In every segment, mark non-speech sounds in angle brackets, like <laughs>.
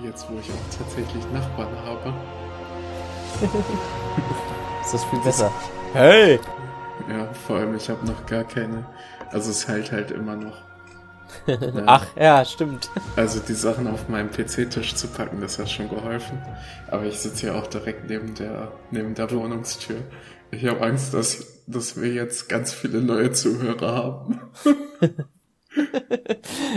Jetzt, wo ich auch tatsächlich Nachbarn habe. <laughs> ist das viel besser. Hey! Ja, vor allem, ich habe noch gar keine. Also es hält halt immer noch. <laughs> Ja. Ach, ja, stimmt. Also die Sachen auf meinem PC-Tisch zu packen, das hat schon geholfen. Aber ich sitze ja auch direkt neben der, neben der Wohnungstür. Ich habe Angst, dass, dass wir jetzt ganz viele neue Zuhörer haben. <laughs>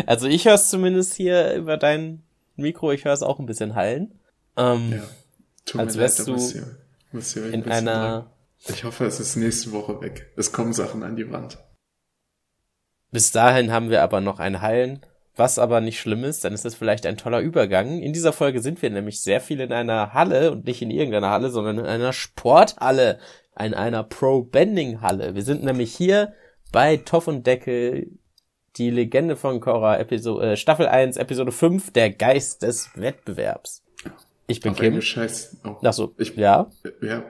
also ich höre es zumindest hier über dein Mikro, ich höre es auch ein bisschen hallen. Ähm, ja, tut als wärst leid, du muss hier, muss hier in einer... Lang. Ich hoffe, es ist nächste Woche weg. Es kommen Sachen an die Wand. Bis dahin haben wir aber noch ein Hallen, was aber nicht schlimm ist, dann ist das vielleicht ein toller Übergang. In dieser Folge sind wir nämlich sehr viel in einer Halle und nicht in irgendeiner Halle, sondern in einer Sporthalle, in einer Pro-Bending-Halle. Wir sind nämlich hier bei Toff und Deckel, die Legende von Korra, Episode, äh, Staffel 1, Episode 5, der Geist des Wettbewerbs. Ich bin auf Kim. Englisch heißt, oh, Ach so, ich, ja. Ja,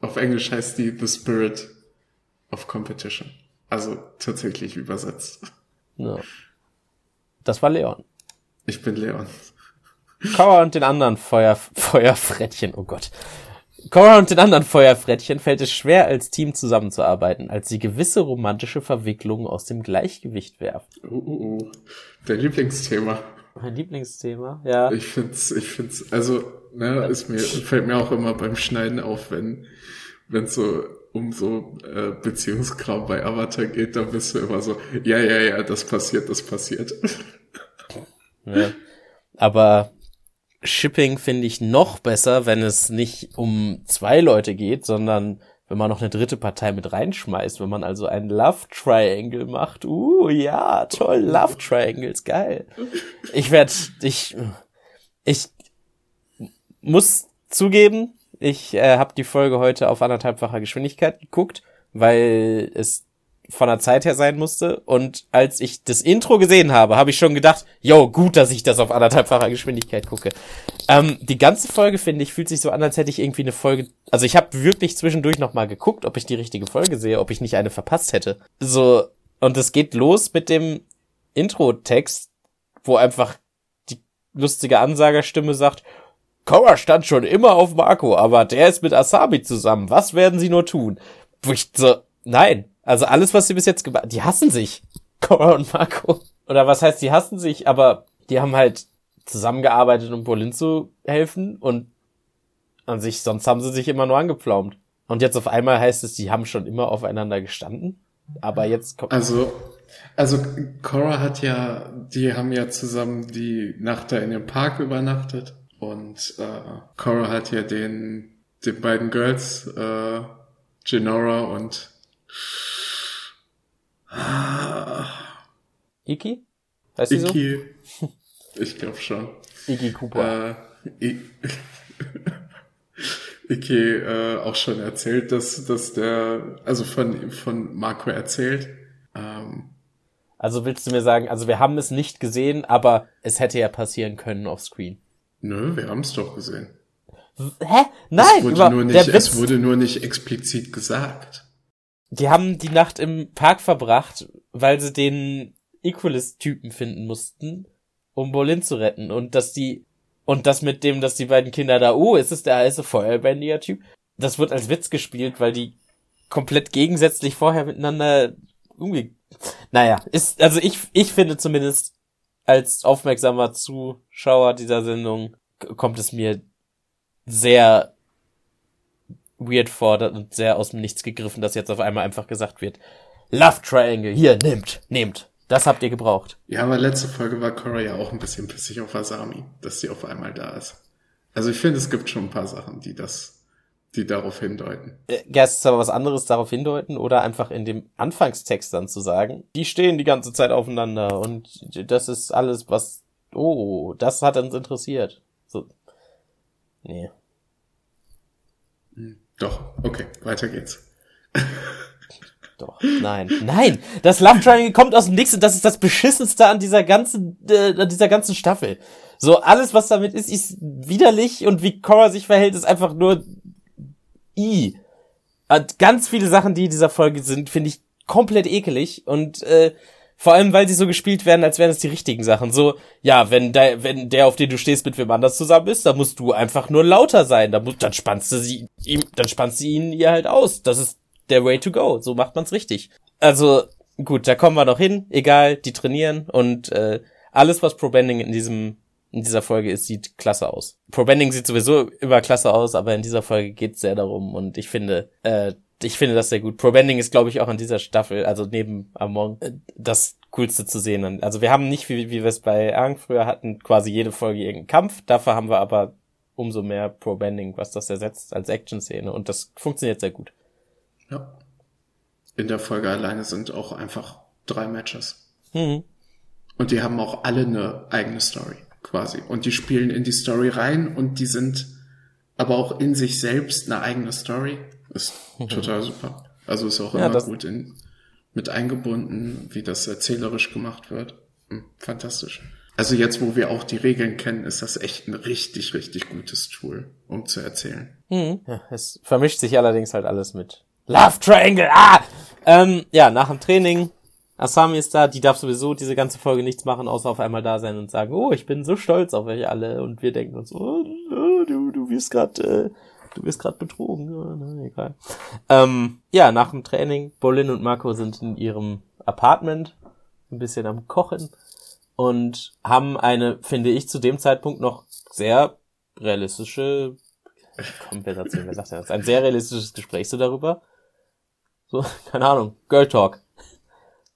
auf Englisch heißt die The Spirit of Competition. Also tatsächlich übersetzt. Ja. Das war Leon. Ich bin Leon. Cora und den anderen Feuer, Feuerfrettchen, oh Gott. Cora und den anderen Feuerfrettchen fällt es schwer, als Team zusammenzuarbeiten, als sie gewisse romantische Verwicklungen aus dem Gleichgewicht werfen. Uh, uh, uh. Dein Lieblingsthema. Mein Lieblingsthema, ja. Ich find's, ich find's, also, ne, ist mir, fällt mir auch immer beim Schneiden auf, wenn, wenn so um so äh, Beziehungskram bei Avatar geht, dann bist du immer so, ja, ja, ja, das passiert, das passiert. Ja. Aber Shipping finde ich noch besser, wenn es nicht um zwei Leute geht, sondern wenn man noch eine dritte Partei mit reinschmeißt, wenn man also ein Love Triangle macht. Uh, ja, toll, Love Triangles, geil. Ich werde, ich, ich muss zugeben, ich äh, habe die Folge heute auf anderthalbfacher Geschwindigkeit geguckt, weil es von der Zeit her sein musste. Und als ich das Intro gesehen habe, habe ich schon gedacht, yo, gut, dass ich das auf anderthalbfacher Geschwindigkeit gucke. Ähm, die ganze Folge, finde ich, fühlt sich so an, als hätte ich irgendwie eine Folge. Also ich habe wirklich zwischendurch nochmal geguckt, ob ich die richtige Folge sehe, ob ich nicht eine verpasst hätte. So, und es geht los mit dem Intro-Text, wo einfach die lustige Ansagerstimme sagt, Korra stand schon immer auf Marco, aber der ist mit Asami zusammen. Was werden sie nur tun? Wo ich so, nein, also alles, was sie bis jetzt gemacht, die hassen sich. <laughs> Cora und Marco. Oder was heißt, die hassen sich, aber die haben halt zusammengearbeitet, um Bolin zu helfen und an sich, sonst haben sie sich immer nur angepflaumt. Und jetzt auf einmal heißt es, die haben schon immer aufeinander gestanden. Aber jetzt kommt. Also, also Cora hat ja, die haben ja zusammen die Nacht da in dem Park übernachtet. Und äh, Cora hat ja den, den beiden Girls, äh, Genora und Iki? Heißt Iki. So? Ich glaube schon. Iki Cooper. Äh, Iki <laughs> äh, auch schon erzählt, dass, dass der, also von, von Marco erzählt. Ähm, also willst du mir sagen, also wir haben es nicht gesehen, aber es hätte ja passieren können auf Screen. Nö, wir haben es doch gesehen. Hä? Nein, es wurde, nur nicht, es wurde nur nicht explizit gesagt. Die haben die Nacht im Park verbracht, weil sie den Equalist-Typen finden mussten, um Bolin zu retten. Und dass die, und das mit dem, dass die beiden Kinder da, oh, ist es der heiße feuerbändiger Typ? Das wird als Witz gespielt, weil die komplett gegensätzlich vorher miteinander irgendwie, naja, ist, also ich, ich finde zumindest als aufmerksamer Zuschauer dieser Sendung kommt es mir sehr weird vor und sehr aus dem Nichts gegriffen, dass jetzt auf einmal einfach gesagt wird, Love Triangle, hier, nehmt, nehmt. Das habt ihr gebraucht. Ja, aber letzte Folge war Cora ja auch ein bisschen pissig auf Asami, dass sie auf einmal da ist. Also ich finde, es gibt schon ein paar Sachen, die das, die darauf hindeuten. Äh, ja, es ist aber was anderes darauf hindeuten oder einfach in dem Anfangstext dann zu sagen, die stehen die ganze Zeit aufeinander und das ist alles, was, oh, das hat uns interessiert. So. Nee. Hm. Doch, okay, weiter geht's. Doch, nein, nein, das Love Triangle kommt aus dem Nix und das ist das beschissenste an dieser ganzen, äh, an dieser ganzen Staffel. So, alles, was damit ist, ist widerlich und wie Cora sich verhält, ist einfach nur i. Und ganz viele Sachen, die in dieser Folge sind, finde ich komplett ekelig und äh, Vor allem, weil sie so gespielt werden, als wären es die richtigen Sachen. So, ja, wenn der, wenn der, auf den du stehst, mit wem anders zusammen ist, dann musst du einfach nur lauter sein. Dann, dann spannst du sie ihm, dann spannst du ihn ihr halt aus. Das ist der way to go. So macht man's richtig. Also, gut, da kommen wir noch hin. Egal, die trainieren und äh, alles, was Pro Bending in diesem in dieser Folge ist, sieht klasse aus. Pro Bending sieht sowieso immer klasse aus, aber in dieser Folge geht's sehr darum und ich finde, äh, ich finde das sehr gut. Pro Bending ist, glaube ich, auch an dieser Staffel, also neben Among, äh, das coolste zu sehen. Also wir haben nicht, wie, wie wir es bei Aang früher hatten, quasi jede Folge irgendeinen Kampf. Dafür haben wir aber umso mehr Pro Bending, was das ersetzt als Action-Szene. Und das funktioniert sehr gut. Ja. In der Folge alleine sind auch einfach drei Matches. Mhm. Und die haben auch alle eine eigene Story, quasi. Und die spielen in die Story rein und die sind aber auch in sich selbst eine eigene Story. Ist total super. Also ist auch ja, immer gut in, mit eingebunden, wie das erzählerisch gemacht wird. Hm, fantastisch. Also jetzt, wo wir auch die Regeln kennen, ist das echt ein richtig, richtig gutes Tool, um zu erzählen. Mhm. Ja, es vermischt sich allerdings halt alles mit Love Triangle. Ah! Ähm, ja, nach dem Training, Asami ist da, die darf sowieso diese ganze Folge nichts machen, außer auf einmal da sein und sagen, oh, ich bin so stolz auf euch alle. Und wir denken uns, oh, du, du wirst gerade äh, du wirst gerade betrogen. Egal. Ähm, ja, nach dem Training, Bolin und Marco sind in ihrem Apartment ein bisschen am Kochen und haben eine, finde ich, zu dem Zeitpunkt noch sehr realistische Kompensation, wer sagt das? Ein sehr realistisches Gespräch so darüber. So, <laughs> keine Ahnung, Girl Talk.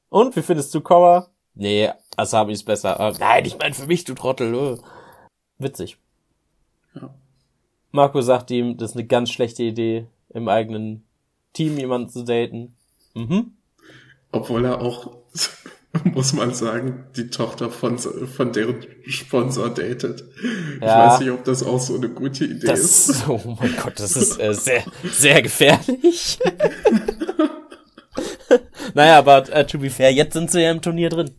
Und, wie findest du Cora? Nee, Asabi ist besser. Äh, nein, ich meine für mich, du Trottel. Äh. Witzig. Ja. Marco sagt ihm, das ist eine ganz schlechte Idee, im eigenen Team jemanden zu daten. Mhm. Obwohl er auch, <laughs> muss man sagen, die Tochter von, von deren Sponsor datet. Ja. Ich weiß nicht, ob das auch so eine gute Idee das, ist. <laughs> Oh mein Gott, das ist äh, sehr, sehr gefährlich. <laughs> naja, aber uh, to be fair, jetzt sind sie ja im Turnier drin.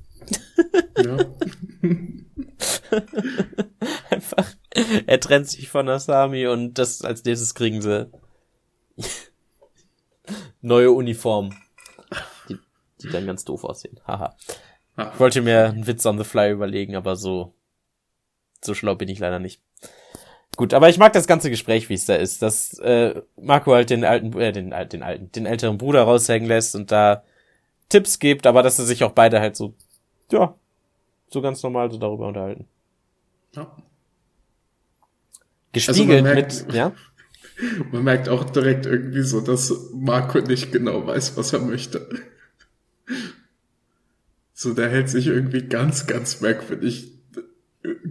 ja. Einfach, <laughs> er trennt sich von Asami und das als nächstes kriegen sie <laughs> neue Uniform. Die, die dann ganz doof aussehen. Haha. Ich wollte mir einen Witz on the fly überlegen, aber so, so schlau bin ich leider nicht. Gut, aber ich mag das ganze Gespräch, wie es da ist, dass äh, Marco halt den alten, äh, den, den alten, den älteren Bruder raushängen lässt und da Tipps gibt, aber dass sie sich auch beide halt so, ja, so ganz normal so darüber unterhalten. Ja. Gespiegelt also merkt, mit, ja? <laughs> Man merkt auch direkt irgendwie so, dass Marco nicht genau weiß, was er möchte. So, der hält sich irgendwie ganz, ganz merkwürdig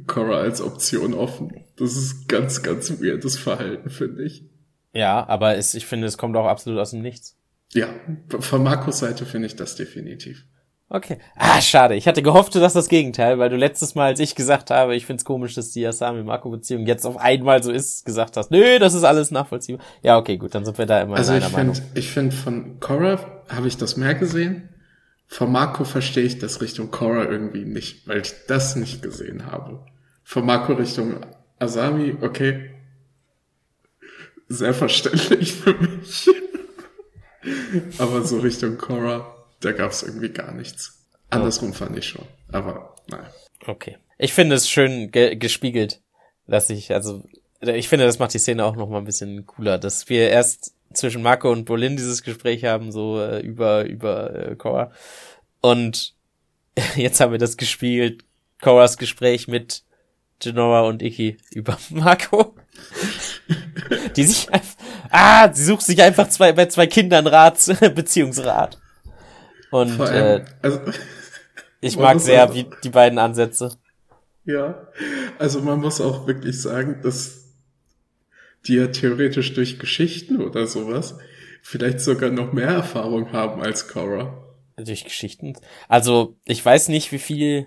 Cora als Option offen. Das ist ganz, ganz weirdes Verhalten, finde ich. Ja, aber es, ich finde, es kommt auch absolut aus dem Nichts. Ja, von Marcos Seite finde ich das definitiv. Okay. Ah, schade. Ich hatte gehofft, dass das Gegenteil, weil du letztes Mal, als ich gesagt habe, ich find's komisch, dass die Asami-Marco-Beziehung jetzt auf einmal so ist, gesagt hast, nö, das ist alles nachvollziehbar. Ja, okay, gut, dann sind wir da immer also in einer ich Meinung. Find, ich finde, von Cora habe ich das mehr gesehen. Von Marco verstehe ich das Richtung Cora irgendwie nicht, weil ich das nicht gesehen habe. Von Marco Richtung Asami, okay. Sehr verständlich für mich. <laughs> Aber so Richtung Cora da gab es irgendwie gar nichts. Andersrum oh. fand ich schon. Aber nein. Okay. Ich finde es schön ge gespiegelt, dass ich, also, ich finde, das macht die Szene auch noch mal ein bisschen cooler, dass wir erst zwischen Marco und Bolin dieses Gespräch haben, so äh, über, über äh, Cora. Und <laughs> jetzt haben wir das gespielt, Coras Gespräch mit Genora und Iki über <laughs> Marco. die sich einfach, ah, sie sucht sich einfach zwei, bei zwei Kindern Rat, <laughs> Beziehungsrat. Und allem, äh, also, <laughs> ich mag sehr wie die beiden Ansätze. Ja, also man muss auch wirklich sagen, dass die ja theoretisch durch Geschichten oder sowas vielleicht sogar noch mehr Erfahrung haben als Cora. Durch Geschichten? Also, ich weiß nicht, wie viel.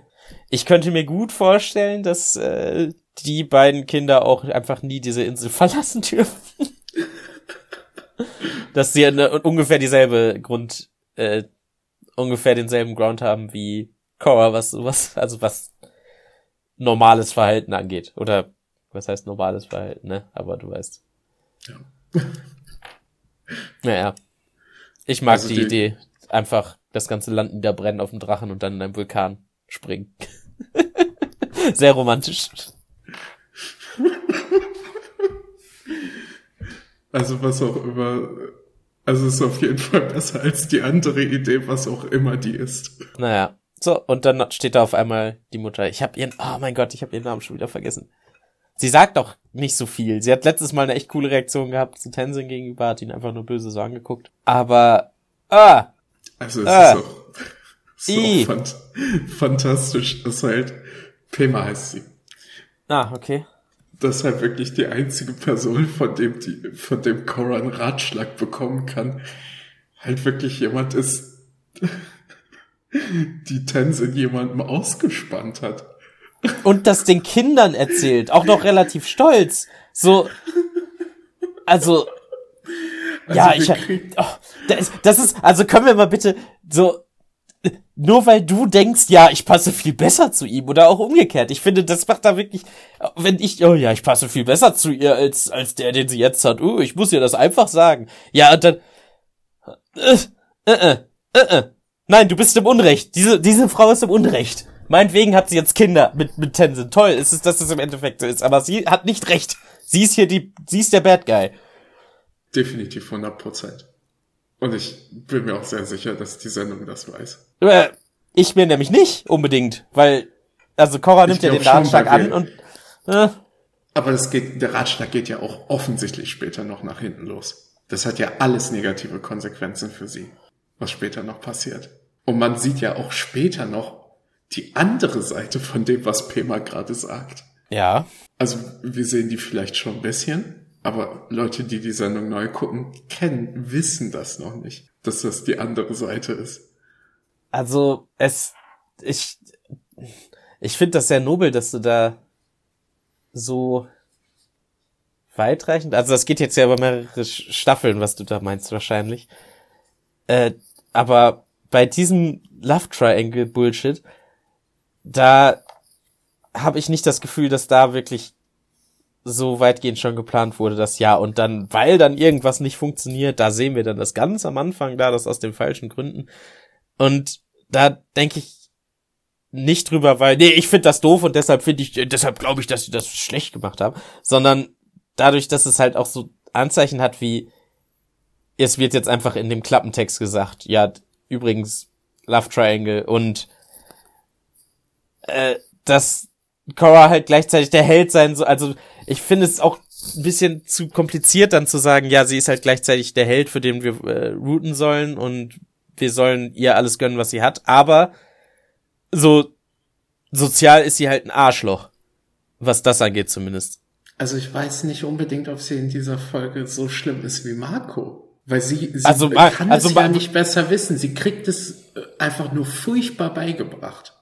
Ich könnte mir gut vorstellen, dass äh, die beiden Kinder auch einfach nie diese Insel <laughs> verlassen dürfen. <laughs> dass sie eine, ungefähr dieselbe Grund, äh, ungefähr denselben Ground haben wie Cora, was was also was normales Verhalten angeht oder was heißt normales Verhalten, ne? Aber du weißt. Ja. <laughs> naja. Ich mag also die, die, Idee. einfach das ganze Land niederbrennen auf dem Drachen und dann in einem Vulkan springen. <laughs> Sehr romantisch. Also was auch immer, also ist auf jeden Fall besser als die andere Idee, was auch immer die ist. Naja, so, und dann steht da auf einmal die Mutter. Ich habe ihren, oh mein Gott, ich habe ihren Namen schon wieder vergessen. Sie sagt doch nicht so viel. Sie hat letztes Mal eine echt coole Reaktion gehabt zu Tenzin gegenüber, hat ihn einfach nur böse so angeguckt. Aber, ah! Also es ah, ist auch, auch fant fantastisch, dass halt, Pema heißt sie. Ah, okay. Das halt wirklich die einzige Person, von dem die, von dem Cora einen Ratschlag bekommen kann, halt wirklich jemand ist, <laughs> die Tenzin jemandem ausgespannt hat. Und das den Kindern erzählt, auch noch relativ stolz. So, also, also ja, ich, oh, das, das ist, also können wir mal bitte so, nur weil du denkst, ja, ich passe viel besser zu ihm oder auch umgekehrt. Ich finde, das macht da wirklich, wenn ich, oh ja, ich passe viel besser zu ihr als, als der, den sie jetzt hat. Oh, ich muss ihr das einfach sagen. Ja, und dann, äh, äh, äh, äh, äh. Nein, du bist im Unrecht. Diese, diese Frau ist im Unrecht. Meinetwegen hat sie jetzt Kinder mit, mit Tenzin. Toll, ist es, dass es im Endeffekt so ist. Aber sie hat nicht recht. Sie ist hier die, sie ist der Bad Guy. Definitiv 100 Prozent. Und ich bin mir auch sehr sicher, dass die Sendung das weiß. Äh, ich bin nämlich nicht unbedingt, weil, also Cora nimmt ja den Ratschlag an und, äh. Aber das geht, der Ratschlag geht ja auch offensichtlich später noch nach hinten los. Das hat ja alles negative Konsequenzen für sie, was später noch passiert. Und man sieht ja auch später noch, die andere Seite von dem, was Pema gerade sagt. Ja. Also wir sehen die vielleicht schon ein bisschen, aber Leute, die die Sendung neu gucken, kennen, wissen das noch nicht, dass das die andere Seite ist. Also es, ich, ich finde das sehr nobel, dass du da so weitreichend, also das geht jetzt ja über mehrere Staffeln, was du da meinst wahrscheinlich. Äh, aber bei diesem Love Triangle Bullshit da habe ich nicht das Gefühl, dass da wirklich so weitgehend schon geplant wurde, das ja und dann, weil dann irgendwas nicht funktioniert, da sehen wir dann das ganz am Anfang da, das aus den falschen Gründen. Und da denke ich nicht drüber, weil, nee, ich finde das doof und deshalb finde ich, deshalb glaube ich, dass sie das schlecht gemacht haben, sondern dadurch, dass es halt auch so Anzeichen hat wie, es wird jetzt einfach in dem Klappentext gesagt, ja, übrigens, Love Triangle und äh, dass Cora halt gleichzeitig der Held sein soll. Also ich finde es auch ein bisschen zu kompliziert dann zu sagen, ja, sie ist halt gleichzeitig der Held, für den wir äh, routen sollen und wir sollen ihr alles gönnen, was sie hat. Aber so sozial ist sie halt ein Arschloch. Was das angeht zumindest. Also ich weiß nicht unbedingt, ob sie in dieser Folge so schlimm ist wie Marco. Weil sie, sie also, kann also, es ja nicht besser wissen. Sie kriegt es äh, einfach nur furchtbar beigebracht.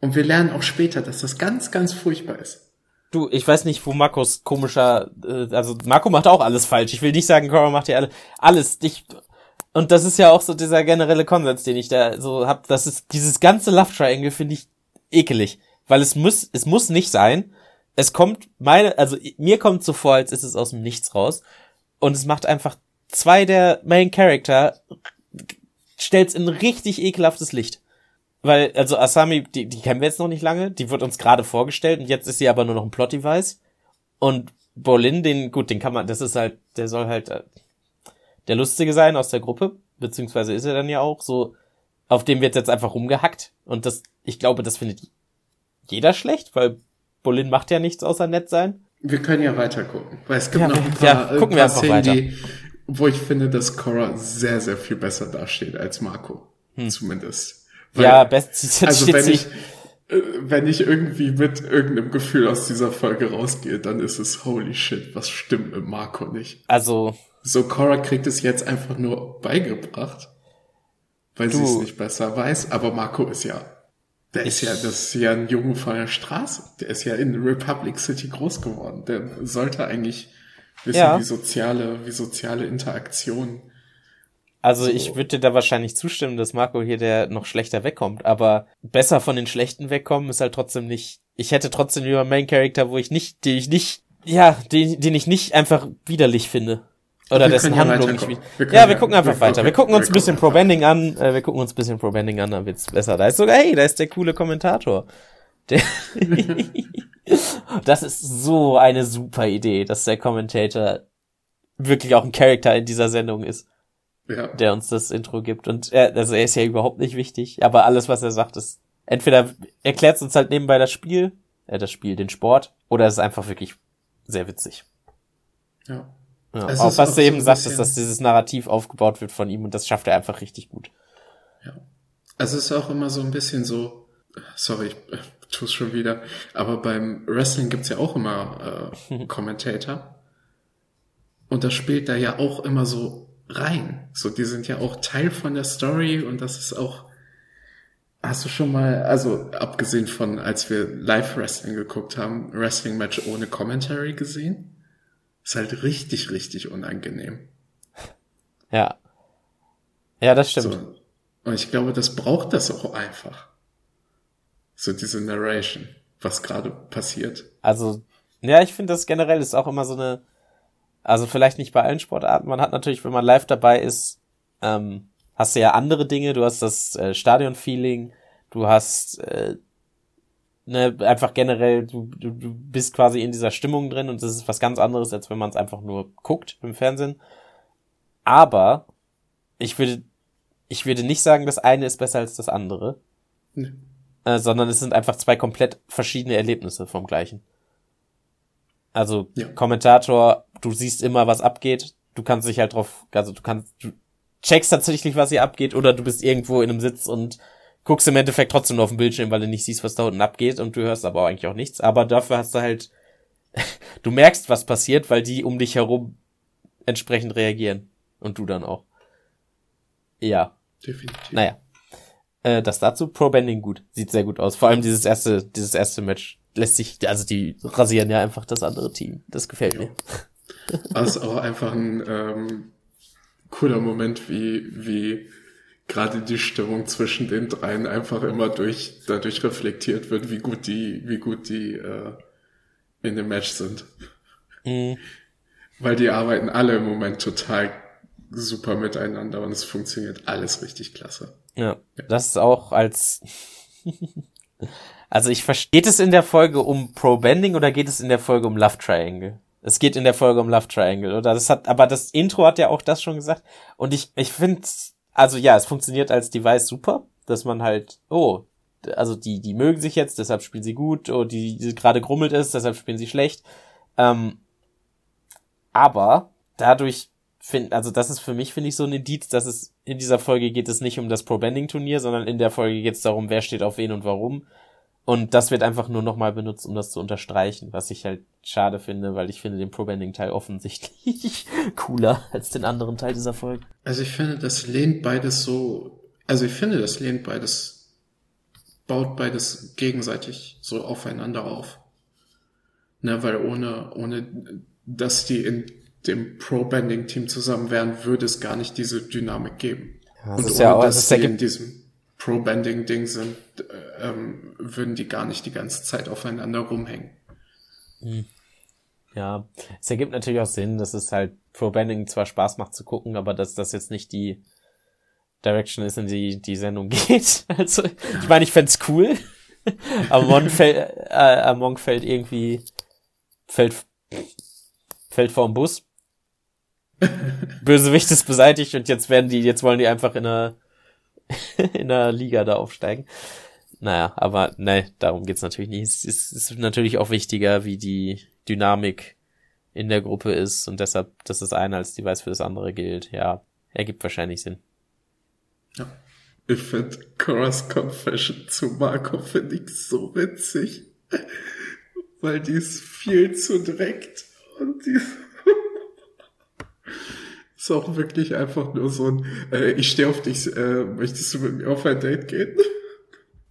Und wir lernen auch später, dass das ganz, ganz furchtbar ist. Du, ich weiß nicht, wo Marcos komischer, äh, also Marco macht auch alles falsch. Ich will nicht sagen, Cora macht ja alle, alles. Ich, und das ist ja auch so dieser generelle Konsens, den ich da so hab. Das ist dieses ganze Love Triangle finde ich ekelig, weil es muss, es muss nicht sein. Es kommt meine, also mir kommt so vor, als ist es aus dem Nichts raus. Und es macht einfach zwei der Main Character stellt's in richtig ekelhaftes Licht. Weil, also Asami, die, die kennen wir jetzt noch nicht lange, die wird uns gerade vorgestellt und jetzt ist sie aber nur noch ein Plot-Device. Und Bolin, den, gut, den kann man, das ist halt, der soll halt äh, der Lustige sein aus der Gruppe, beziehungsweise ist er dann ja auch so, auf dem wird jetzt einfach rumgehackt. Und das, ich glaube, das findet jeder schlecht, weil Bolin macht ja nichts außer nett sein. Wir können ja weiter gucken, weil es gibt ja, noch ein paar, ja, gucken wir einfach Szenen, weiter. Die, wo ich finde, dass Cora sehr, sehr viel besser dasteht als Marco. Hm. Zumindest. Weil, ja, best <laughs> also wenn ich, äh, wenn ich irgendwie mit irgendeinem Gefühl aus dieser Folge rausgehe, dann ist es holy shit, was stimmt mit Marco nicht. Also. So, Cora kriegt es jetzt einfach nur beigebracht, weil sie es nicht besser weiß, aber Marco ist ja, der ist ja, das ist ja ein Junge von der Straße. Der ist ja in Republic City groß geworden. Der sollte eigentlich wissen, ja. wie soziale, wie soziale Interaktion also so. ich würde dir da wahrscheinlich zustimmen, dass Marco hier der noch schlechter wegkommt, aber besser von den Schlechten wegkommen ist halt trotzdem nicht. Ich hätte trotzdem lieber Main Character, wo ich nicht, den ich nicht, ja, den, den ich nicht einfach widerlich finde. Oder Wir dessen Handlung nicht wie. Wir Ja, wir gucken einfach wir weiter. Wir gucken uns ein bisschen Pro Bending an. Äh, wir gucken uns ein bisschen Pro Bending an, dann wird's besser. Da ist sogar, hey, da ist der coole Kommentator. <laughs> Der das ist so eine super Idee, dass der Kommentator wirklich auch ein Charakter in dieser Sendung ist, Ja. der uns das Intro gibt. Und er, also er ist ja überhaupt nicht wichtig, aber alles, was er sagt, ist entweder erklärt es uns halt nebenbei das Spiel, äh, das Spiel, den Sport, oder es ist einfach wirklich sehr witzig. ja. Ja, Es auch was du so eben ist, bisschen- dass dieses Narrativ aufgebaut wird von ihm und das schafft er einfach richtig gut. Also es ist auch immer so ein bisschen so, sorry, ich äh, tu's schon wieder, aber beim Wrestling gibt's ja auch immer äh, <laughs> Commentator. Und das spielt da ja auch immer so rein. So, die sind ja auch Teil von der Story und das ist auch, hast du schon mal, also abgesehen von, als wir Live-Wrestling geguckt haben, Wrestling-Match ohne Commentary gesehen? Ist halt richtig, richtig unangenehm. Ja. Ja, das stimmt. So. Und ich glaube, das braucht das auch einfach. So diese Narration, was gerade passiert. Also, ja, ich finde das generell ist auch immer so eine, also vielleicht nicht bei allen Sportarten, man hat natürlich, wenn man live dabei ist, ähm, hast du ja andere Dinge, du hast das äh, Stadion-Feeling, du hast äh, ne, einfach generell, du, du, du bist quasi in dieser Stimmung drin und das ist was ganz anderes, als wenn man es einfach nur guckt im Fernsehen. Aber ich würde, ich würde nicht sagen, das eine ist besser als das andere, Nee. äh, sondern es sind einfach zwei komplett verschiedene Erlebnisse vom gleichen. Also Ja. Kommentator, du siehst immer, was abgeht, du kannst dich halt drauf, also du kannst, du checkst tatsächlich, was hier abgeht, oder du bist irgendwo in einem Sitz und guckst im Endeffekt trotzdem nur auf den Bildschirm, weil du nicht siehst, was da unten abgeht und du hörst aber eigentlich auch nichts. Aber dafür hast du halt, <laughs> du merkst, was passiert, weil die um dich herum entsprechend reagieren. Und du dann auch. Ja, Definitiv. naja. Äh, das dazu, Pro Bending gut. Sieht sehr gut aus. Vor allem dieses erste, dieses erste Match lässt sich, also die rasieren ja einfach das andere Team. Das gefällt mir. Aber es ist auch einfach ein ähm, cooler Moment, wie, wie gerade die Stimmung zwischen den dreien einfach immer durch, dadurch reflektiert wird, wie gut die, wie gut die äh, in dem Match sind. Mhm. Weil die arbeiten alle im Moment total super miteinander und es funktioniert alles richtig klasse. Ja, das ist auch als. <laughs> also ich verstehe. Geht es in der Folge um Pro Bending oder geht es in der Folge um Love Triangle? Es geht in der Folge um Love Triangle, oder? Das hat, aber das Intro hat ja auch das schon gesagt. Und ich, ich finde, also ja, es funktioniert als Device super, dass man halt, oh, also die, die mögen sich jetzt, deshalb spielen sie gut, oh, die, die gerade grummelt ist, deshalb spielen sie schlecht. Ähm, aber dadurch finde, also das ist für mich, finde ich, so ein Indiz, dass es in dieser Folge geht es nicht um das Pro-Bending-Turnier, sondern in der Folge geht es darum, wer steht auf wen und warum. Und das wird einfach nur nochmal benutzt, um das zu unterstreichen, was ich halt schade finde, weil ich finde den Pro-Bending-Teil offensichtlich <laughs> cooler als den anderen Teil dieser Folge. Also ich finde, das lehnt beides so, also ich finde, das lehnt beides, baut beides gegenseitig so aufeinander auf. Ne, weil ohne, ohne, dass die in dem Pro-Bending-Team zusammen wären, würde es gar nicht diese Dynamik geben. Ja, das Und ist ohne, ja auch- dass das ergibt- in diesem Pro-Bending-Ding sind, äh, ähm, würden die gar nicht die ganze Zeit aufeinander rumhängen. Ja, es ergibt natürlich auch Sinn, dass es halt Pro-Bending zwar Spaß macht zu gucken, aber dass das jetzt nicht die Direction ist, in die die Sendung <laughs> geht. Also, ich meine, ich fänd's cool. <laughs> Amon fällt, äh, Amon fällt irgendwie, fällt, fällt vorm Bus. <laughs> Bösewicht ist beseitigt und jetzt werden die, jetzt wollen die einfach in einer, <laughs> in einer Liga da aufsteigen. Naja, aber ne, darum geht's natürlich nicht. Es ist, ist natürlich auch wichtiger, wie die Dynamik in der Gruppe ist und deshalb, dass das eine als Device für das andere gilt. Ja, ergibt wahrscheinlich Sinn. Ja. Ich finde Cora's Confession zu Marco finde ich so witzig. Weil die ist viel zu direkt und die <laughs> ist auch wirklich einfach nur so ein, äh, ich stehe auf dich, äh, möchtest du mit mir auf ein Date gehen? <laughs>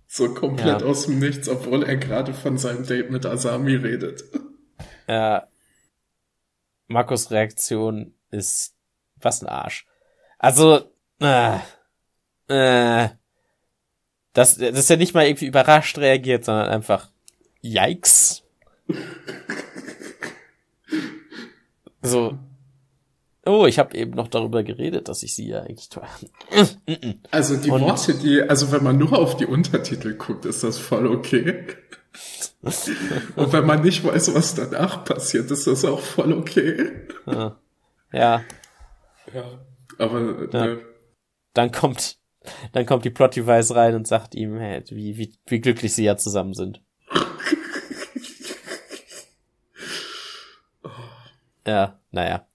So komplett Ja. aus dem Nichts, obwohl er gerade von seinem Date mit Asami redet. <laughs> Äh, Markus Reaktion ist was ein Arsch. Also, äh, äh, das, das ist ja nicht mal irgendwie überrascht reagiert, sondern einfach Yikes. <laughs> So, Oh, ich habe eben noch darüber geredet, dass ich sie ja eigentlich toll. <laughs> Also die und Worte, die, also wenn man nur auf die Untertitel guckt, ist das voll okay. und wenn man nicht weiß, was danach passiert, ist das auch voll okay. Ja. Ja. ja aber ja. Ne. dann kommt dann kommt die Plot Device rein und sagt ihm, hey, wie, wie, wie glücklich sie ja zusammen sind. <laughs> ja, naja.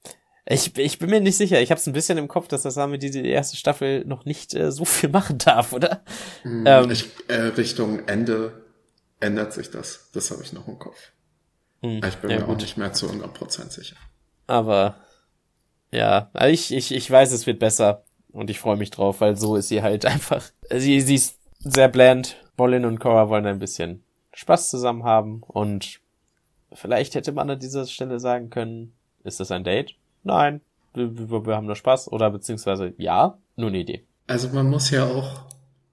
Ich, ich bin mir nicht sicher. Ich habe es ein bisschen im Kopf, dass das Asami diese erste Staffel noch nicht äh, so viel machen darf, oder? Mm, ähm, ich, äh, Richtung Ende ändert sich das. Das habe ich noch im Kopf. Hm, ich bin ja, mir gut. auch nicht mehr zu 100% sicher. Aber ja, also ich, ich, ich weiß, es wird besser. Und ich freue mich drauf, weil so ist sie halt einfach. Sie, sie ist sehr bland. Bolin und Cora wollen ein bisschen Spaß zusammen haben. Und vielleicht hätte man an dieser Stelle sagen können, ist das ein Date? Nein, wir, wir haben nur Spaß. Oder beziehungsweise ja, nur eine Idee. Also man muss ja auch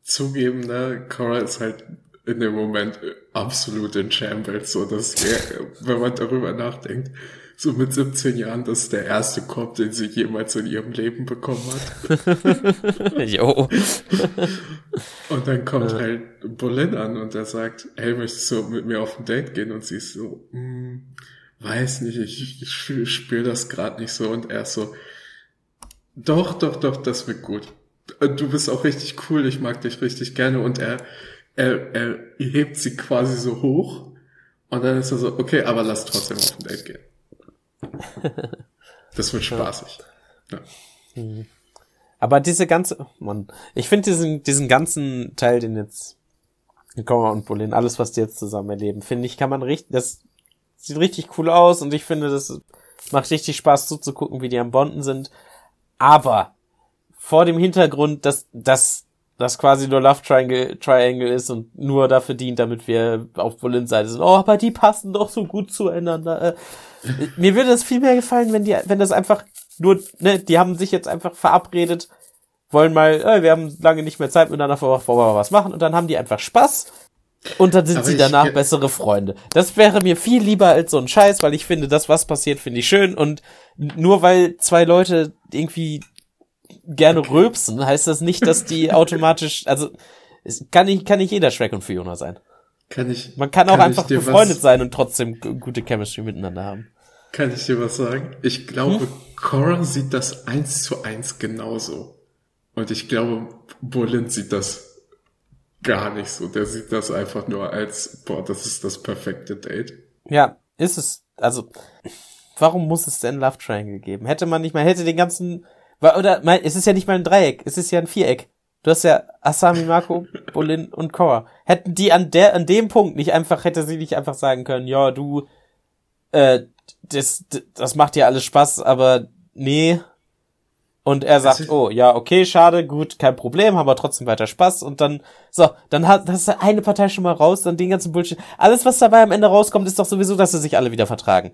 zugeben, ne, Cora ist halt in dem Moment absolut in Shambles, so dass er, wenn man darüber nachdenkt, so mit 17 Jahren, das ist der erste Korb, den sie jemals in ihrem Leben bekommen hat. <laughs> jo. <laughs> und dann kommt halt Bolin an und er sagt, hey, möchtest du mit mir auf ein Date gehen? Und sie ist so, hm, weiß nicht, ich, ich spüre das gerade nicht so. Und er ist so, doch, doch, doch, das wird gut. Du bist auch richtig cool, ich mag dich richtig gerne. Und er, er, er hebt sie quasi so hoch. Und dann ist er so, okay, aber lass trotzdem auf ein Date gehen. Das wird spaßig. Ja. Mhm. Aber diese ganze, Mann, ich finde diesen, diesen ganzen Teil, den jetzt Cora und Bolin, alles, was die jetzt zusammen erleben, finde ich, kann man richtig, das sieht richtig cool aus und ich finde, das macht richtig Spaß zuzugucken, wie die am Bonden sind. Aber vor dem Hintergrund, dass, dass das quasi nur Love Triangle, Triangle ist und nur dafür dient, damit wir auf Bolins Seite sind. Oh, aber die passen doch so gut zueinander. Äh, <laughs> mir würde es viel mehr gefallen, wenn die, wenn das einfach nur, ne, die haben sich jetzt einfach verabredet, wollen mal, äh, wir haben lange nicht mehr Zeit miteinander verbracht, wollen wir was machen und dann haben die einfach Spaß und dann sind Aber sie danach ich, bessere Freunde. Das wäre mir viel lieber als so ein Scheiß, weil ich finde, das, was passiert, finde ich schön und nur weil zwei Leute irgendwie gerne röpsen, heißt das nicht, dass die <laughs> automatisch, also, kann nicht, kann nicht jeder Shrek und Fiona sein. Kann ich. Man kann auch kann einfach befreundet was, sein und trotzdem gute Chemistry miteinander haben. Kann ich dir was sagen? Ich glaube, hm? Cora sieht das eins zu eins genauso. Und ich glaube, Bolin sieht das gar nicht so. Der sieht das einfach nur als, boah, das ist das perfekte Date. Ja, ist es. Also, warum muss es denn Love Triangle geben? Hätte man nicht mal, hätte den ganzen, oder, es ist ja nicht mal ein Dreieck, es ist ja ein Viereck. Du hast ja Asami, Marco, <laughs> Bolin und Cora. Hätten die an der, an dem Punkt nicht einfach, hätte sie nicht einfach sagen können, ja, du, äh, das, das macht ja alles Spaß, aber nee. Und er sagt, oh, ja, okay, schade, gut, kein Problem, haben wir trotzdem weiter Spaß. Und dann, so, dann hat, das ist eine Partei schon mal raus, dann den ganzen Bullshit. Alles, was dabei am Ende rauskommt, ist doch sowieso, dass sie sich alle wieder vertragen.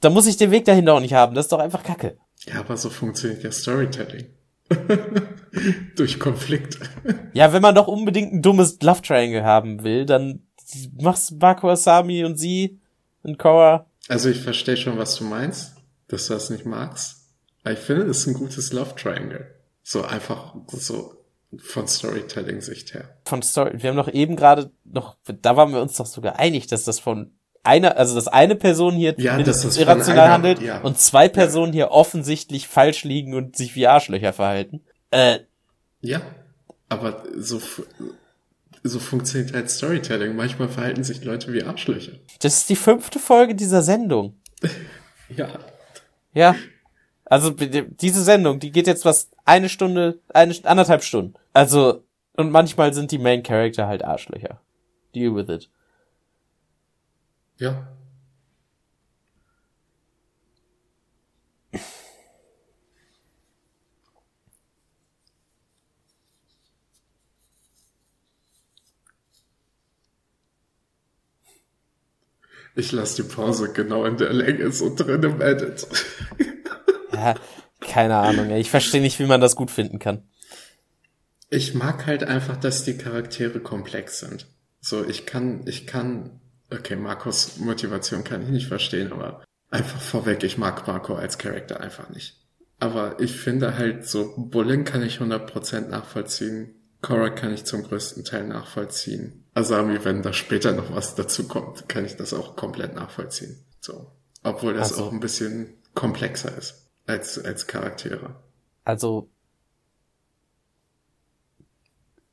Da muss ich den Weg dahinter auch nicht haben. Das ist doch einfach Kacke. Ja, aber so funktioniert ja Storytelling. <laughs> Durch Konflikt. Ja, wenn man doch unbedingt ein dummes Love Triangle haben will, dann machst Marco Asami und sie und Cora. Also ich verstehe schon, was du meinst, dass du das nicht magst. Ich finde, es ist ein gutes Love Triangle. So einfach so von Storytelling-Sicht her. Von Story. Wir haben doch eben gerade noch, da waren wir uns doch sogar einig, dass das von einer, also dass eine Person hier ja, das irrational einer, handelt ja. und zwei Personen ja. hier offensichtlich falsch liegen und sich wie Arschlöcher verhalten. Äh, ja, aber so, so funktioniert halt Storytelling. Manchmal verhalten sich Leute wie Arschlöcher. Das ist die fünfte Folge dieser Sendung. <laughs> ja. Ja. Also diese Sendung, die geht jetzt was eine Stunde, eine anderthalb Stunden. Also und manchmal sind die Main Character halt Arschlöcher. Deal with it. Ja. Ich lasse die Pause genau in der Länge so drin im Edit. <laughs> ja, keine Ahnung. Ich verstehe nicht, wie man das gut finden kann. Ich mag halt einfach, dass die Charaktere komplex sind. So, ich kann, ich kann Okay, Marcos Motivation kann ich nicht verstehen, aber einfach vorweg, ich mag Marco als Charakter einfach nicht. Aber ich finde halt so, Bullying kann ich 100% nachvollziehen. Korra kann ich zum größten Teil nachvollziehen. Asami, wenn da später noch was dazu kommt, kann ich das auch komplett nachvollziehen. So. Obwohl das also, auch ein bisschen komplexer ist als, als Charaktere. Also,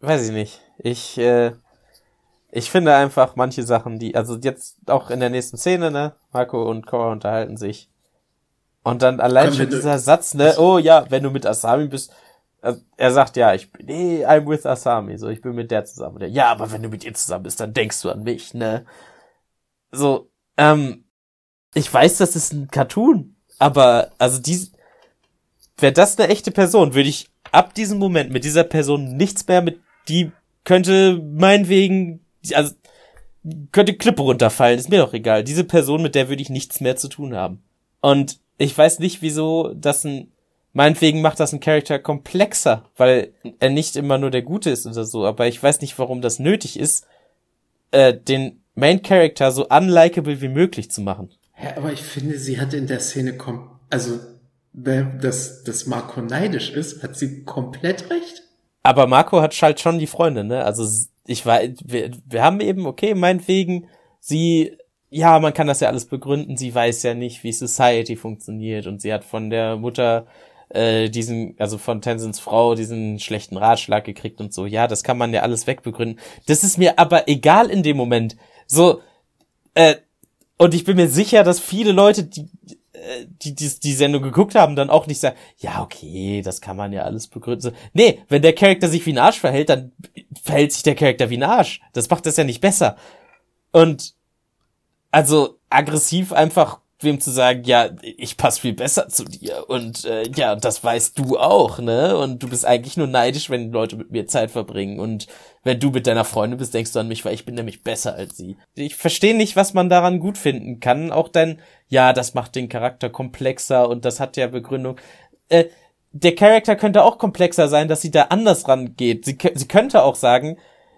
weiß ich nicht. Ich, äh, ich finde einfach manche Sachen, die, also jetzt auch in der nächsten Szene, ne, Marco und Cora unterhalten sich. Und dann allein schon dieser Satz, ne, oh ja, wenn du mit Asami bist, also er sagt ja, ich bin, nee, I'm with Asami, so, ich bin mit der zusammen. Der, ja, aber wenn du mit ihr zusammen bist, dann denkst du an mich, ne? So, ähm, ich weiß, das ist ein Cartoon, aber, also die, wäre das eine echte Person, würde ich ab diesem Moment mit dieser Person nichts mehr mit, die könnte meinetwegen, also, könnte Klippe runterfallen, ist mir doch egal. Diese Person, mit der würde ich nichts mehr zu tun haben. Und ich weiß nicht, wieso das ein, meinetwegen macht das ein Charakter komplexer, weil er nicht immer nur der Gute ist oder so, aber ich weiß nicht, warum das nötig ist, äh, den Main Character so unlikable wie möglich zu machen. Ja, aber ich finde, sie hat in der Szene kom also dass, dass Marco neidisch ist, hat sie komplett recht. Aber Marco hat halt schon die Freunde, ne? Also ich war, wir, wir haben eben, okay, meinetwegen, sie ja, man kann das ja alles begründen. Sie weiß ja nicht, wie Society funktioniert und sie hat von der Mutter äh, diesen, also von Tenzins Frau diesen schlechten Ratschlag gekriegt und so. Ja, das kann man ja alles wegbegründen. Das ist mir aber egal in dem Moment. So, äh, und ich bin mir sicher, dass viele Leute, die äh, die, die die Sendung geguckt haben, dann auch nicht sagen, ja, okay, das kann man ja alles begründen. Nee, wenn der Charakter sich wie ein Arsch verhält, dann verhält sich der Charakter wie ein Arsch. Das macht das ja nicht besser. Und also aggressiv einfach wem zu sagen, ja, ich passe viel besser zu dir und äh, ja, das weißt du auch, ne? Und du bist eigentlich nur neidisch, wenn Leute mit mir Zeit verbringen und wenn du mit deiner Freundin bist, denkst du an mich, weil ich bin nämlich besser als sie. Ich verstehe nicht, was man daran gut finden kann, auch denn ja, das macht den Charakter komplexer und das hat ja Begründung. Äh, der Charakter könnte auch komplexer sein, dass sie da anders rangeht. Sie, sie könnte auch sagen,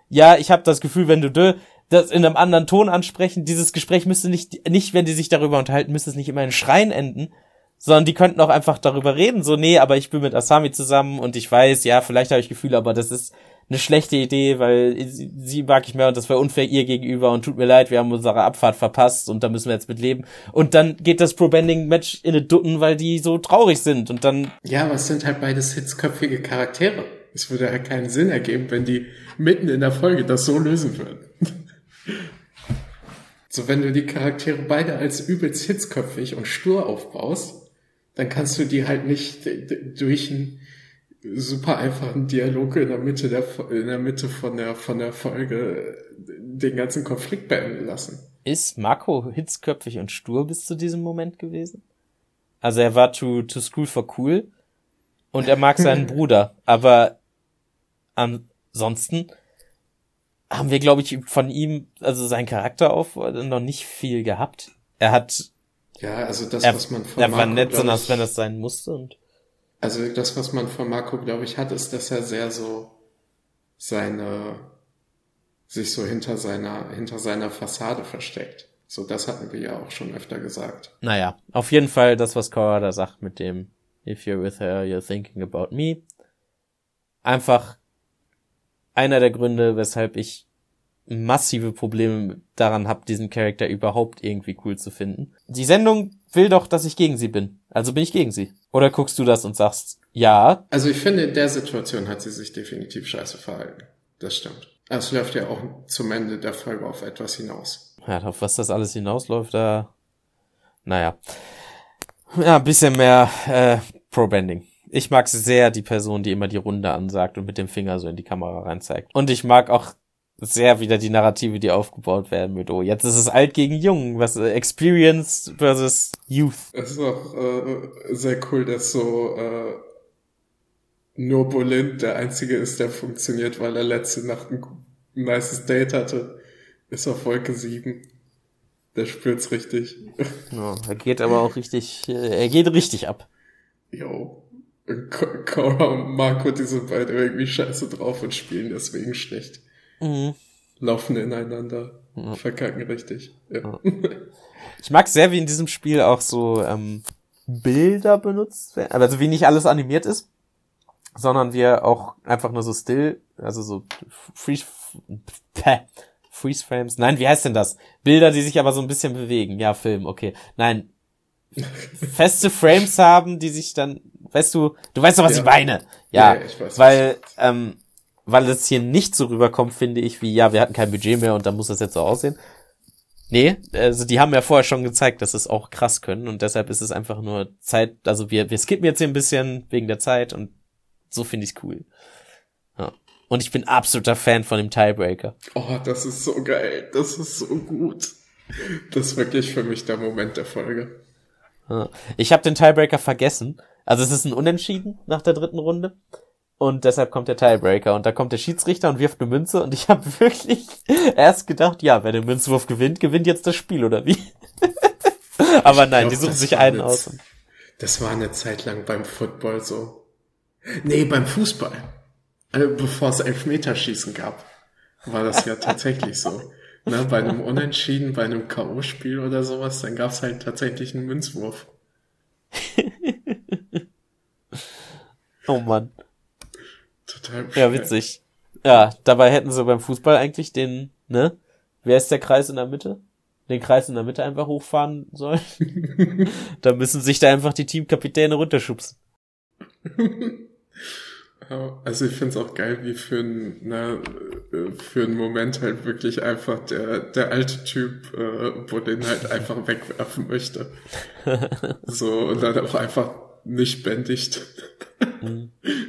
ja, ich habe das Gefühl, wenn du dö, das in einem anderen Ton ansprechen. Dieses Gespräch müsste nicht, nicht, wenn die sich darüber unterhalten, müsste es nicht immer in Schreien enden, sondern die könnten auch einfach darüber reden. So, nee, aber ich bin mit Asami zusammen und ich weiß, ja, vielleicht habe ich Gefühle, aber das ist eine schlechte Idee, weil sie, sie mag ich mehr und das wäre unfair ihr gegenüber und tut mir leid, wir haben unsere Abfahrt verpasst und da müssen wir jetzt mit leben. Und dann geht das Pro-Bending-Match in eine Dutten, weil die so traurig sind und dann... Ja, aber es sind halt beides hitzköpfige Charaktere. Es würde halt keinen Sinn ergeben, wenn die mitten in der Folge das so lösen würden. So, wenn du die Charaktere beide als übelst hitzköpfig und stur aufbaust, dann kannst du die halt nicht durch einen super einfachen Dialog in der Mitte der, in der Mitte von der, von der Folge den ganzen Konflikt beenden lassen. Ist Marco hitzköpfig und stur bis zu diesem Moment gewesen? Also er war to, to school for cool und er mag seinen <laughs> Bruder, aber ansonsten haben wir, glaube ich, von ihm, also sein Charakter auf, noch nicht viel gehabt. Er hat. Ja, also das, er, was man von Er Marco, war nett, sondern als wenn das sein musste und. Also das, was man von Marco, glaube ich, hat, ist, dass er sehr so seine, sich so hinter seiner, hinter seiner Fassade versteckt. So, das hatten wir ja auch schon öfter gesagt. Naja, auf jeden Fall das, was Cora da sagt mit dem If you're with her, you're thinking about me. Einfach einer der Gründe, weshalb ich massive Probleme daran habe, diesen Charakter überhaupt irgendwie cool zu finden. Die Sendung will doch, dass ich gegen sie bin. Also bin ich gegen sie. Oder guckst du das und sagst, ja? Also ich finde, in der Situation hat sie sich definitiv scheiße verhalten. Das stimmt. Es läuft ja auch zum Ende der Folge auf etwas hinaus. Ja, auf was das alles hinausläuft, da, naja. Ja, ein bisschen mehr äh, Pro-Bending. Ich mag sehr die Person, die immer die Runde ansagt und mit dem Finger so in die Kamera rein zeigt. Und ich mag auch sehr wieder die Narrative, die aufgebaut werden mit, oh, jetzt ist es alt gegen jung, was äh, Experience versus Youth. Es ist auch äh, sehr cool, dass so äh, nur Bolin der einzige ist, der funktioniert, weil er letzte Nacht ein nices Date hatte. Ist auf Wolke 7. Der spürt's richtig. Ja, er geht aber auch richtig, äh, er geht richtig ab. Jo. Cora und Marco, die sind beide irgendwie scheiße drauf und spielen deswegen schlecht. Mhm. Laufen ineinander, mhm. verkacken richtig. Ja. Ich mag sehr, wie in diesem Spiel auch so ähm, Bilder benutzt werden, also wie nicht alles animiert ist, sondern wir auch einfach nur so still, also so Freeze, Freeze Frames. Nein, wie heißt denn das? Bilder, die sich aber so ein bisschen bewegen. Ja, Film, okay. Nein. <laughs> Feste Frames haben, die sich dann, weißt du, du weißt doch, was ja. ich meine. Ja, ja ich weiß, weil, ähm, weil es hier nicht so rüberkommt, finde ich, wie, ja, wir hatten kein Budget mehr und dann muss das jetzt so aussehen. Nee, also die haben ja vorher schon gezeigt, dass es auch krass können und deshalb ist es einfach nur Zeit, also wir, wir skippen jetzt hier ein bisschen wegen der Zeit und so finde ich's cool. Ja. Und ich bin absoluter Fan von dem Tiebreaker. Oh, das ist so geil. Das ist so gut. Das ist wirklich für mich der Moment der Folge. Ich habe den Tiebreaker vergessen. Also es ist ein Unentschieden nach der dritten Runde. Und deshalb kommt der Tiebreaker und da kommt der Schiedsrichter und wirft eine Münze und ich habe <laughs> wirklich erst gedacht, ja, wer den Münzwurf gewinnt, gewinnt jetzt das Spiel oder wie? <laughs> Aber nein, glaub, die suchen sich einen aus. Das war eine Zeit lang beim Football so. Nee, beim Fußball. Also bevor es Elfmeterschießen gab, war das ja tatsächlich so. Ne, bei einem Unentschieden, bei einem K.O.-Spiel oder sowas, dann gab es halt tatsächlich einen Münzwurf. Oh Mann. Total bescheuert. Ja, witzig. Ja, dabei hätten sie beim Fußball eigentlich den, ne? Wer ist der Kreis in der Mitte? Den Kreis in der Mitte einfach hochfahren sollen. <laughs> da müssen sich da einfach die Teamkapitäne runterschubsen. <laughs> Also ich finde es auch geil, wie für, ein, na, für einen Moment halt wirklich einfach der, der alte Typ, äh, wo den halt einfach wegwerfen möchte. <laughs> so, und dann auch einfach nicht bändigt. Mhm. <laughs>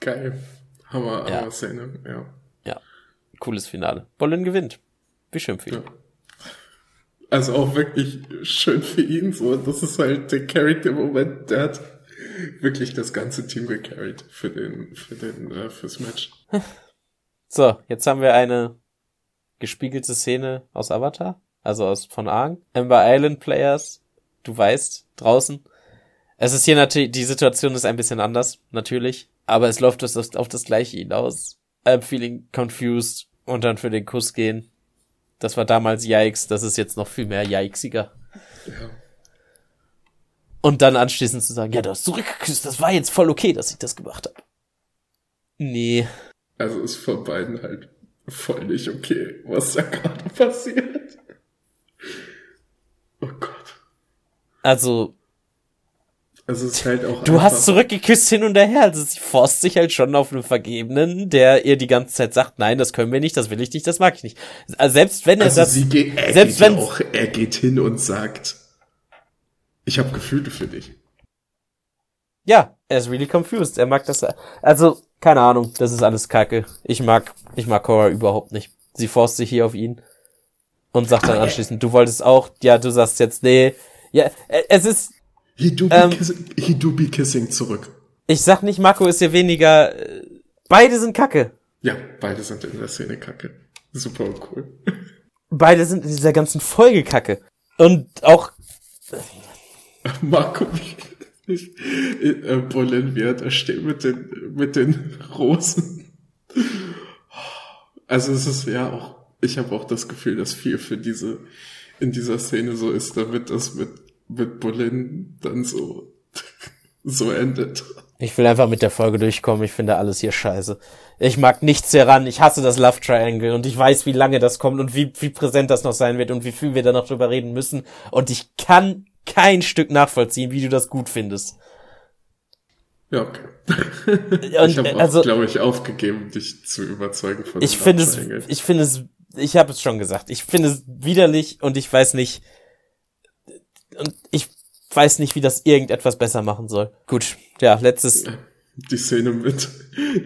Geil. Hammer, ja. Hammer Szene, ja. Ja. Cooles Finale. Bolin gewinnt. Wie schön für ihn. Ja. Also auch wirklich schön für ihn, so. Das ist halt der Character-Moment, der hat wirklich das ganze Team gecarried für den, für den, äh, fürs Match. <laughs> So, jetzt haben wir eine gespiegelte Szene aus Avatar, also aus von Aang. Ember Island Players, du weißt, draußen. Es ist hier natürlich, die Situation ist ein bisschen anders, natürlich. Aber es läuft das auf das gleiche hinaus. I'm feeling confused und dann für den Kuss gehen. Das war damals Yikes, das ist jetzt noch viel mehr Yikesiger. Ja. Und dann anschließend zu sagen, ja, du hast zurückgeküsst, das war jetzt voll okay, dass ich das gemacht habe. Nee. Also ist von beiden halt voll nicht okay, was da gerade passiert. Oh Gott. Also, also es ist halt auch. Du hast zurückgeküsst hin und her. Also sie forst sich halt schon auf einen Vergebenen, der ihr die ganze Zeit sagt, nein, das können wir nicht, das will ich nicht, das mag ich nicht. Also selbst wenn er also das. Sie geht, er selbst geht wenn auch, er geht hin und sagt, ich habe Gefühle für dich. Ja, er ist really confused. Er mag das. Also keine Ahnung, das ist alles Kacke. Ich mag, ich mag Cora überhaupt nicht. Sie forst sich hier auf ihn und sagt dann anschließend, du wolltest auch, ja, du sagst jetzt, nee. Ja, es ist, He do be, ähm, kissing, he do be kissing zurück. Ich sag nicht, Marco ist hier weniger. Äh, beide sind kacke. Ja, beide sind in der Szene kacke. Super cool. Beide sind in dieser ganzen Folge kacke. Und auch. <laughs> Marco, ich, äh, Bolin, wie er da steht mit den, mit den Rosen. Also es ist ja auch, ich habe auch das Gefühl, dass viel für diese, in dieser Szene so ist, damit das mit mit Bolin dann so, <laughs> so endet. Ich will einfach mit der Folge durchkommen. Ich finde alles hier scheiße. Ich mag nichts hieran. Ich hasse das Love Triangle und ich weiß, wie lange das kommt und wie, wie präsent das noch sein wird und wie viel wir da noch drüber reden müssen. Und ich kann kein Stück nachvollziehen, wie du das gut findest. Ja, okay. <laughs> Ich habe also, glaube ich, aufgegeben, dich zu überzeugen von Ich finde es, ich finde es, ich habe es schon gesagt. Ich finde es widerlich und ich weiß nicht, und ich weiß nicht, wie das irgendetwas besser machen soll. Gut, ja, letztes. Die Szene mit,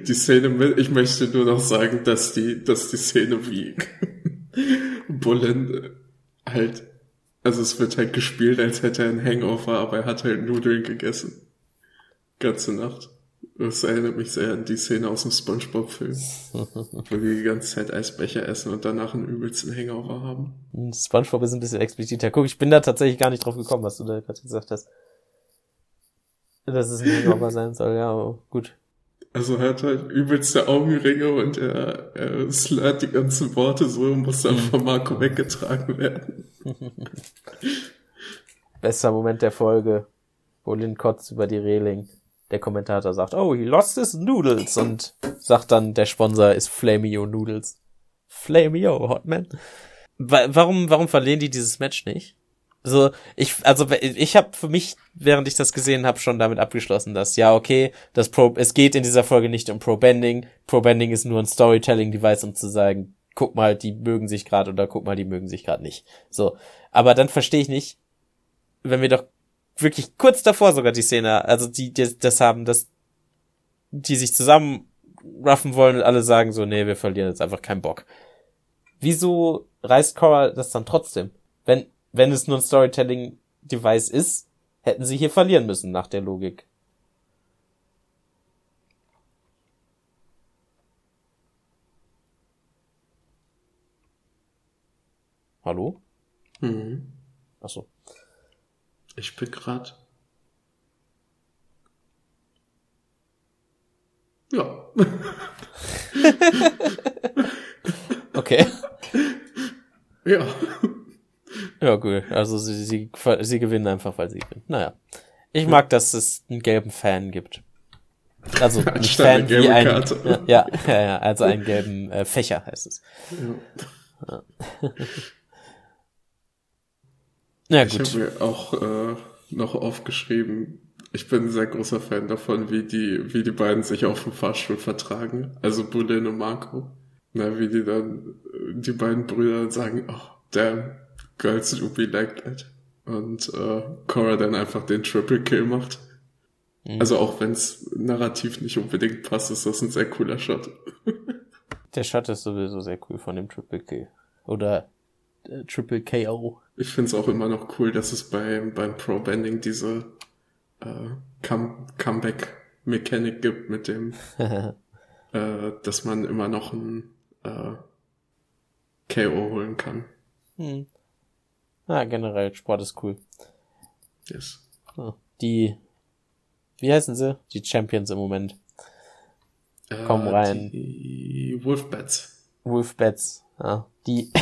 die Szene mit, ich möchte nur noch sagen, dass die, dass die Szene wie <laughs> Bullen halt, also es wird halt gespielt, als hätte er ein Hangover, aber er hat halt Nudeln gegessen. Ganze Nacht. Das erinnert mich sehr an die Szene aus dem Spongebob-Film, <laughs> wo wir die ganze Zeit Eisbecher essen und danach einen übelsten Hangover haben. Spongebob ist ein bisschen expliziter. Guck, ich bin da tatsächlich gar nicht drauf gekommen, was du da gerade gesagt hast. Dass es ein Hangover sein soll, ja, aber gut. Also er hat halt übelste Augenringe und er, er slurrt die ganzen Worte so und muss dann von Marco weggetragen werden. <laughs> Bester Moment der Folge. Bolin kotzt über die Reling. Der Kommentator sagt, oh, he lost his noodles. Und sagt dann, der Sponsor ist Flamio Noodles. Flamio, Hotman. Warum, warum verlieren die dieses Match nicht? So, ich, also ich habe für mich, während ich das gesehen habe, schon damit abgeschlossen, dass ja okay, das Pro, es geht in dieser Folge nicht um Pro Bending. Pro Bending ist nur ein Storytelling-Device, um zu sagen, guck mal, die mögen sich gerade oder guck mal, die mögen sich gerade nicht. So, aber dann verstehe ich nicht, wenn wir doch wirklich kurz davor sogar die Szene, also die, die das haben, dass die sich zusammen ruffen wollen und alle sagen so, nee, wir verlieren jetzt einfach keinen Bock. Wieso reißt Cora das dann trotzdem? Wenn wenn es nur ein Storytelling-Device ist, hätten sie hier verlieren müssen nach der Logik. Hallo? Mhm. Achso. Ich bin grad. Ja. <laughs> okay. Ja. Ja, gut. Also sie, sie, sie gewinnen einfach, weil sie gewinnen. Naja. Ich mag, dass es einen gelben Fan gibt. Also <laughs> nicht Fan wie ein ja, ja, ja, also einen gelben äh, Fächer heißt es. Ja. <laughs> ja gut. Ich habe mir auch äh, noch aufgeschrieben, ich bin ein sehr großer Fan davon, wie die, wie die beiden sich auf dem Fahrstuhl vertragen. Also Bullen und Marco. Na, wie die dann, die beiden Brüder sagen, oh, damn, Girls do be like that. Und äh, Cora dann einfach den Triple Kill macht. Mhm. Also auch wenn es narrativ nicht unbedingt passt, ist das ein sehr cooler Shot. Der Shot ist sowieso sehr cool von dem Triple Kill. Oder äh, Triple KO. Ich finde es auch immer noch cool, dass es bei, beim Pro-Banding diese äh, Come Comeback-Mechanik gibt mit dem, <laughs> äh, dass man immer noch ein äh, KO holen kann. Hm. Ja, generell, Sport ist cool. Yes. Die, wie heißen sie? Die Champions im Moment. Äh, Kommen rein. Die Wolfbats. Wolfbats, ja. Die,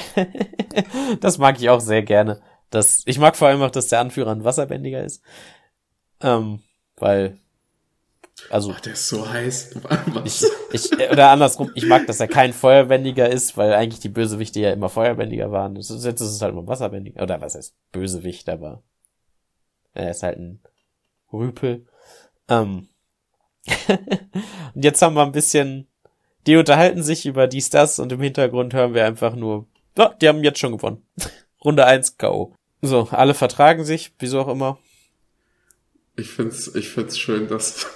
<laughs> das mag ich auch sehr gerne. Das, ich mag vor allem auch, dass der Anführer ein Wasserbändiger ist. Ähm, weil also, Ach, der ist so heiß. <laughs> ich, ich, oder andersrum, ich mag, dass er kein Feuerbändiger ist, weil eigentlich die Bösewichte ja immer Feuerbändiger waren. Jetzt ist es halt immer Wasserbändiger. Oder was heißt Bösewicht, aber er ist halt ein Rüpel. Ähm. <laughs> und jetzt haben wir ein bisschen, die unterhalten sich über dies, das und im Hintergrund hören wir einfach nur, oh, die haben jetzt schon gewonnen. <laughs> Runde 1 K.O. So, alle vertragen sich, wieso auch immer. Ich find's, ich find's schön, dass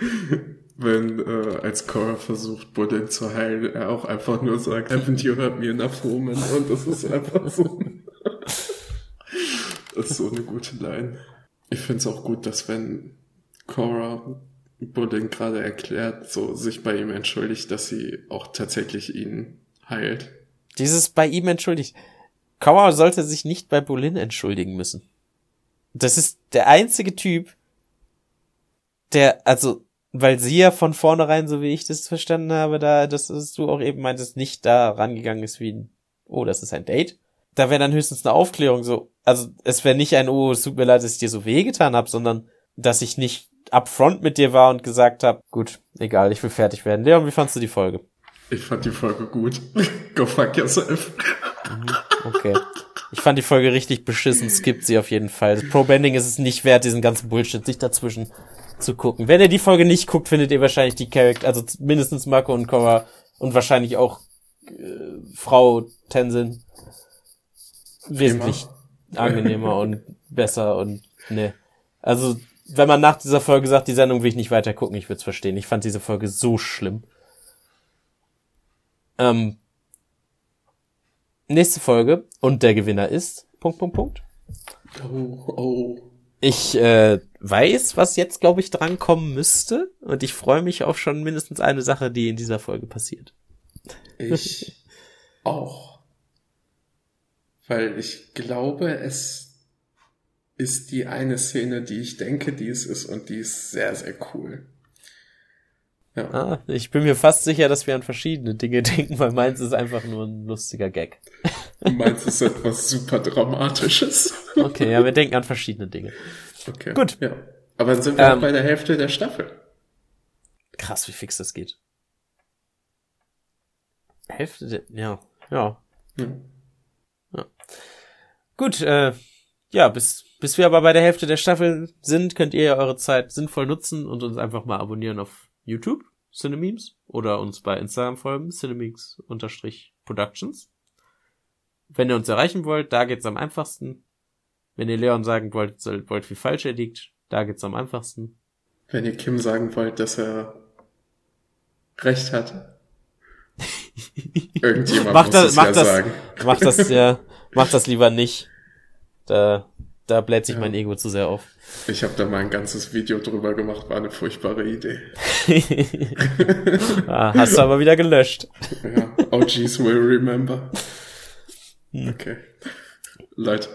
<laughs> wenn äh, als Cora versucht, Bullen zu heilen, er auch einfach nur sagt, haven't you heard me enough woman? Und das ist einfach so. das ist so eine gute Line. Ich finde es auch gut, dass wenn Cora Bullen gerade erklärt, so sich bei ihm entschuldigt, dass sie auch tatsächlich ihn heilt. Dieses bei ihm entschuldigt. Cora sollte sich nicht bei Bolin entschuldigen müssen. Das ist der einzige Typ, der, also weil sie ja von vornherein, so wie ich das verstanden habe, da, das ist du auch eben meintest, nicht da rangegangen ist wie ein, oh, das ist ein Date. Da wäre dann höchstens eine Aufklärung so, also es wäre nicht ein, oh, es tut mir leid, dass ich dir so wehgetan habe, sondern dass ich nicht upfront mit dir war und gesagt habe, gut, egal, ich will fertig werden. Leon, wie fandst du die Folge? Ich fand die Folge gut. <laughs> Go fuck yourself. Mhm, okay. Ich fand die Folge richtig beschissen, skippt sie auf jeden Fall. Pro-Bending ist es nicht wert, diesen ganzen Bullshit sich dazwischen zu gucken. Wenn ihr die Folge nicht guckt, findet ihr wahrscheinlich die Charakter, also mindestens Marco und Cora und wahrscheinlich auch äh, Frau Tenzin wesentlich angenehmer und besser und ne. Also, wenn man nach dieser Folge sagt, die Sendung will ich nicht weiter gucken, ich würde es verstehen. Ich fand diese Folge so schlimm. Ähm, nächste Folge und der Gewinner ist Punkt Punkt Punkt. Oh, oh. Ich äh, weiß, was jetzt, glaube ich, drankommen müsste. Und ich freue mich auf schon mindestens eine Sache, die in dieser Folge passiert. Ich <laughs> auch. Weil ich glaube, es ist die eine Szene, die ich denke, die es ist und die ist sehr, sehr cool. Ja. Ah, ich bin mir fast sicher, dass wir an verschiedene Dinge <laughs> denken, weil meins ist einfach nur ein lustiger Gag. <laughs> meins ist etwas super Dramatisches. okay, ja, wir denken an verschiedene Dinge. Okay. Gut. Ja. Aber dann sind wir ähm, bei der Hälfte der Staffel. Krass, wie fix das geht. Hälfte der, ja, ja. Hm. ja. Gut, äh, ja, bis, bis wir aber bei der Hälfte der Staffel sind, könnt ihr ja eure Zeit sinnvoll nutzen und uns einfach mal abonnieren auf YouTube, Cinememes, oder uns bei Instagram folgen, Cinememes-Productions. Wenn ihr uns erreichen wollt, da geht's am einfachsten. Wenn ihr Leon sagen wollt, wollt wie falsch er liegt, da geht's am einfachsten. Wenn ihr Kim sagen wollt, dass er recht hat. <laughs> Irgendjemand mach muss das, es mach ja das, sagen. Mach das, ja, mach das lieber nicht. Da, da bläht sich ja. mein Ego zu sehr auf. Ich habe da mal ein ganzes Video drüber gemacht, war eine furchtbare Idee. <laughs> ah, hast du aber wieder gelöscht. ja, OGs will remember. Hm. Okay. Leute.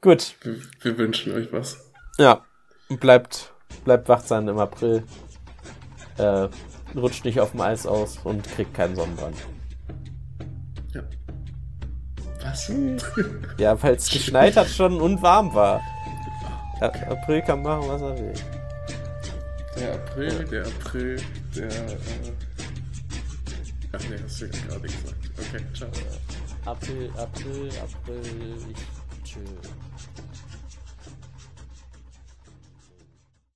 Gut. Wir, wir wünschen euch was. Ja. Bleibt, bleibt wachsam im April. Äh, rutscht nicht auf dem Eis aus und kriegt keinen Sonnenbrand. Ja. Was? <laughs> Ja, weil es geschneit hat schon und warm war. April kann machen, was er will. Der April, der April, der. Äh... Ach nee, hast du ja gerade gesagt. Okay, ciao. April, April, April, ich. Tschüss.